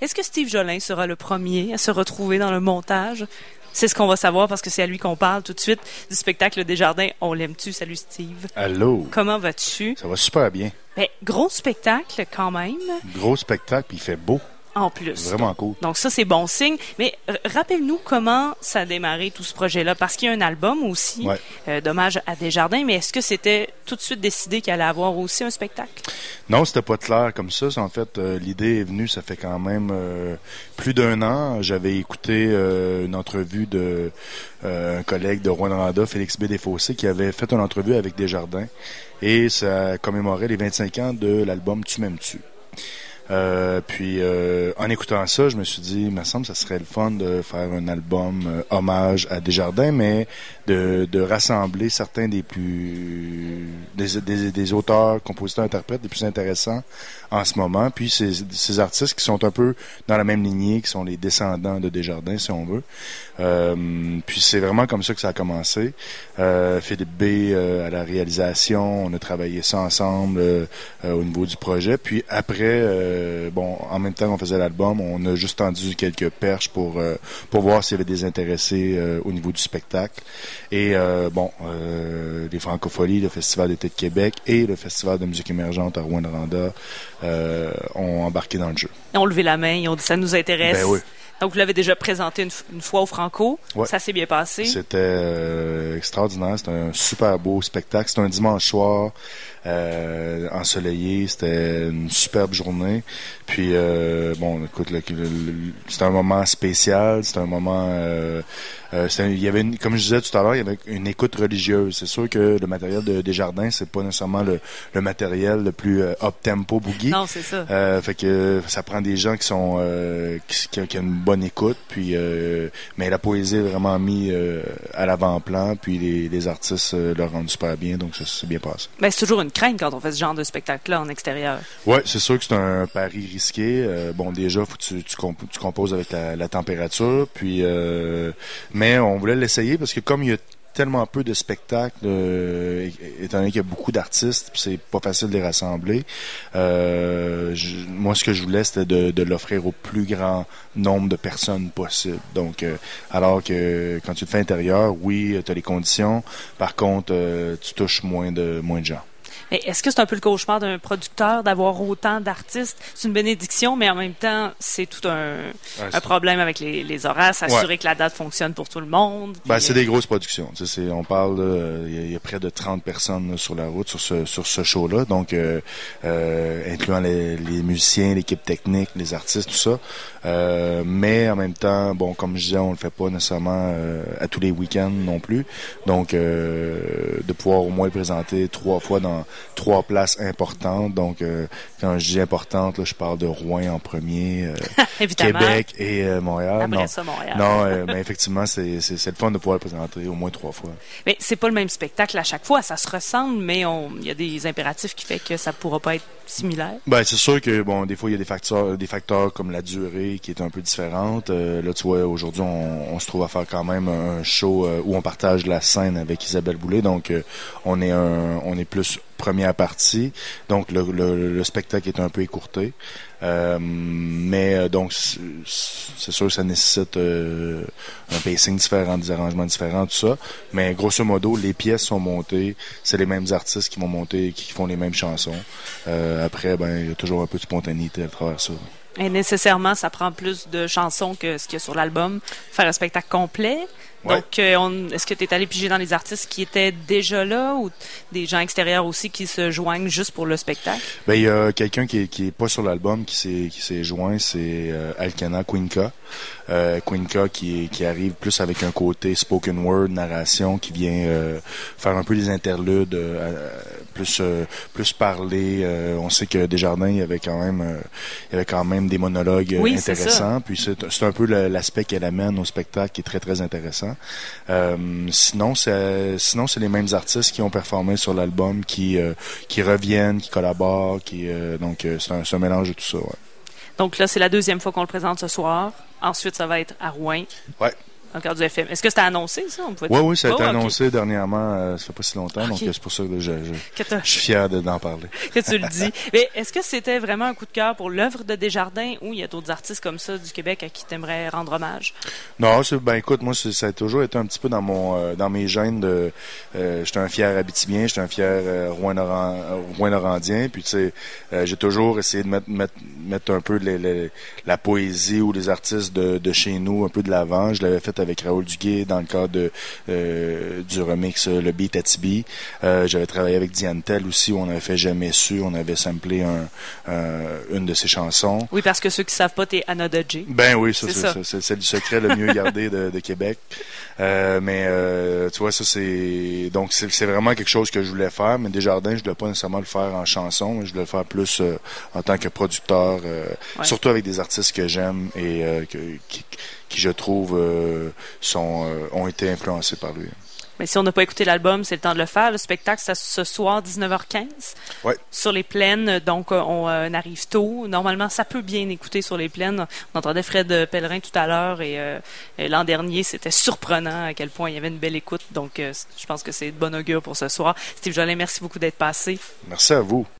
Est-ce que Steve Jolin sera le premier à se retrouver dans le montage? C'est ce qu'on va savoir parce que c'est à lui qu'on parle tout de suite du spectacle Desjardins. On l'aime-tu? Salut Steve. Allô? Comment vas-tu? Ça va super bien. Ben, gros spectacle quand même. Gros spectacle, puis il fait beau. En plus. Vraiment cool. Donc ça, c'est bon signe. Mais rappelle-nous comment ça a démarré tout ce projet-là. Parce qu'il y a un album aussi, ouais. euh, Dommage à Desjardins, mais est-ce que c'était tout de suite décidé qu'il allait avoir aussi un spectacle? Non, c'était pas clair comme ça. En fait, euh, l'idée est venue, ça fait quand même euh, plus d'un an. J'avais écouté euh, une entrevue de un collègue de Rwanda, Félix B. Desfossés, qui avait fait une entrevue avec Desjardins. Et ça commémorait les 25 ans de l'album Tu m'aimes-tu? Euh, puis euh, en écoutant ça, je me suis dit, il me semble que ça serait le fun de faire un album euh, hommage à Desjardins, mais de, de rassembler certains des plus des, des, des, auteurs, compositeurs, interprètes les plus intéressants en ce moment. Puis ces, ces artistes qui sont un peu dans la même lignée, qui sont les descendants de Desjardins, si on veut. puis c'est vraiment comme ça que ça a commencé. Philippe B à la réalisation, on a travaillé ça ensemble au niveau du projet. Puis après euh, bon, en même temps qu'on faisait l'album, on a juste tendu quelques perches pour euh, pour voir s'il y avait des intéressés euh, au niveau du spectacle. Et bon, les Francopholies, le Festival d'été de Québec et le Festival de musique émergente à Rwanda ont embarqué dans le jeu. Ils ont levé la main, ils ont dit ça nous intéresse. Ben oui. Donc, vous l'avez déjà présenté une, une fois au Franco. Ouais. Ça s'est bien passé. C'était euh, extraordinaire. C'était un super beau spectacle. C'était un dimanche soir, euh, ensoleillé. C'était une superbe journée. Puis, euh, bon, écoute, c'était un moment spécial. C'était un moment... Euh, il y avait une, comme je disais tout à l'heure, il y avait une écoute religieuse. C'est sûr que le matériel de Desjardins, c'est pas nécessairement le, le matériel le plus up tempo boogie. Non, c'est ça. fait que ça prend des gens qui sont qui, qui, qui ont une bonne écoute, puis euh, mais la poésie est vraiment mis euh, à l'avant-plan, puis les, les artistes euh, le rendent super bien, donc ça s'est bien passé. Mais c'est toujours une crainte quand on fait ce genre de spectacle-là en extérieur. Ouais, c'est sûr que c'est un pari risqué. bon, déjà, faut que tu, tu, comp tu composes avec la, la température, puis mais on voulait l'essayer parce que comme il y a tellement peu de spectacles, euh, étant donné qu'il y a beaucoup d'artistes, c'est pas facile de les rassembler. Euh, moi, ce que je voulais, c'était de, de l'offrir au plus grand nombre de personnes possible. Donc, euh, alors que quand tu le fais intérieur, oui, tu as les conditions. Par contre, euh, tu touches moins de moins de gens. Est-ce que c'est un peu le cauchemar d'un producteur d'avoir autant d'artistes? C'est une bénédiction, mais en même temps, c'est tout un, ouais, un problème avec les, les horaires, s'assurer ouais. que la date fonctionne pour tout le monde. Ben, c'est des grosses productions. Tu sais, on parle, il y, y, a près de 30 personnes là, sur la route sur ce, sur ce show-là, donc euh, euh, incluant les, les musiciens, l'équipe technique, les artistes, tout ça. Euh, mais en même temps, bon, comme je disais, on le fait pas nécessairement euh, à tous les week-ends non plus. Donc, euh, de pouvoir au moins le présenter trois fois dans trois places importantes. Donc, euh, quand je dis importante, là, je parle de Rouen en premier, euh, Québec et euh, Montréal. Après non, ça, Montréal. non mais effectivement, c'est, c'est, c'est le fun de pouvoir le présenter au moins trois fois. Mais c'est pas le même spectacle à chaque fois. Ça se ressemble, mais il y a des impératifs qui fait que ça pourra pas être similaire. Ben, c'est sûr que, bon, des fois, il y a des facteurs, des facteurs comme la durée qui est un peu différente. Là, tu vois, aujourd'hui, on, on, se trouve à faire quand même un show où on partage la scène avec Isabelle Boulay. Donc, on est un, on est plus première partie. Donc, le, le, le spectacle est un peu écourté. Euh, mais donc c'est sûr ça nécessite euh, un pacing différent, des arrangements différents, tout ça. Mais grosso modo, les pièces sont montées, c'est les mêmes artistes qui vont monter, qui font les mêmes chansons. Euh, après, ben il y a toujours un peu de spontanéité à travers ça. Et nécessairement, ça prend plus de chansons que ce qu'il y a sur l'album. Faire un spectacle complet. Ouais. Donc, euh, est-ce que tu es allé piger dans les artistes qui étaient déjà là ou des gens extérieurs aussi qui se joignent juste pour le spectacle? Ben, il y a quelqu'un qui, est, qui est pas sur l'album qui s'est, joint, c'est euh, Alcana Quinca. Euh, Quinca qui, arrive plus avec un côté spoken word, narration, qui vient euh, faire un peu des interludes, plus plus parler. on sait que Desjardins, il y avait quand même, il y avait quand même des monologues oui, intéressants. Puis c'est, c'est un peu l'aspect qu'elle amène au spectacle qui est très très intéressant. Euh, sinon, c'est sinon c'est les mêmes artistes qui ont performé sur l'album, qui euh, qui reviennent, qui collaborent, qui euh, donc c'est un, un, mélange de tout ça. Ouais. Donc là, c'est la deuxième fois qu'on le présente ce soir. Ensuite, ça va être à Rouen. Ouais. Dans le cadre du FM. Est-ce que c'était annoncé, ça? Oui, oui, ça a été annoncé dernièrement. Euh, ça fait pas si longtemps, donc c'est pour ça que je, suis fier d'en parler. que tu le dis. Mais est-ce que c'était vraiment un coup de cœur pour l'œuvre de Desjardins ou il y a d'autres artistes comme ça du Québec à qui tu aimerais rendre hommage? Non, ben écoute, moi, ça a toujours été un petit peu dans mon euh, dans mes gènes de... Euh, j'étais un fier habitibien, j'étais un fier euh, Rouen-Norandien, puis tu sais, j'ai toujours essayé de mettre, mettre, mettre un peu la poésie ou les artistes de, de chez nous un peu de l'avant. Je l'avais fait avec Raoul Duguay dans le cadre de, euh, du remix euh, Le Beat Atibi. Euh, J'avais travaillé avec Diane Tell aussi où on avait fait Jamais su. On avait samplé un, une de ses chansons. Oui, parce que ceux qui savent pas, t'es Anna Dodgy. Ben oui, ça, c'est c'est le secret le mieux gardé de, de Québec. Mais tu vois, ça c'est donc c'est vraiment quelque chose que je voulais faire. Mais Desjardins, je voulais pas nécessairement le faire en chanson. Je voulais le faire plus en tant que producteur, surtout avec des artistes que j'aime et que, qui, qui, je trouve, euh, sont, euh, ont été influencés par lui. Mais si on n'a pas écouté l'album, c'est le temps de le faire. Le spectacle, c'est ce soir, 19h15. Ouais. Sur les plaines, donc euh, on arrive tôt. Normalement, ça peut bien écouter sur les plaines. On entendait Fred Pellerin tout à l'heure et, l'an dernier, c'était surprenant à quel point il y avait une belle écoute. Donc, je pense que c'est de bon augure pour ce soir. Steve Jolin, merci beaucoup d'être passé. Merci à vous.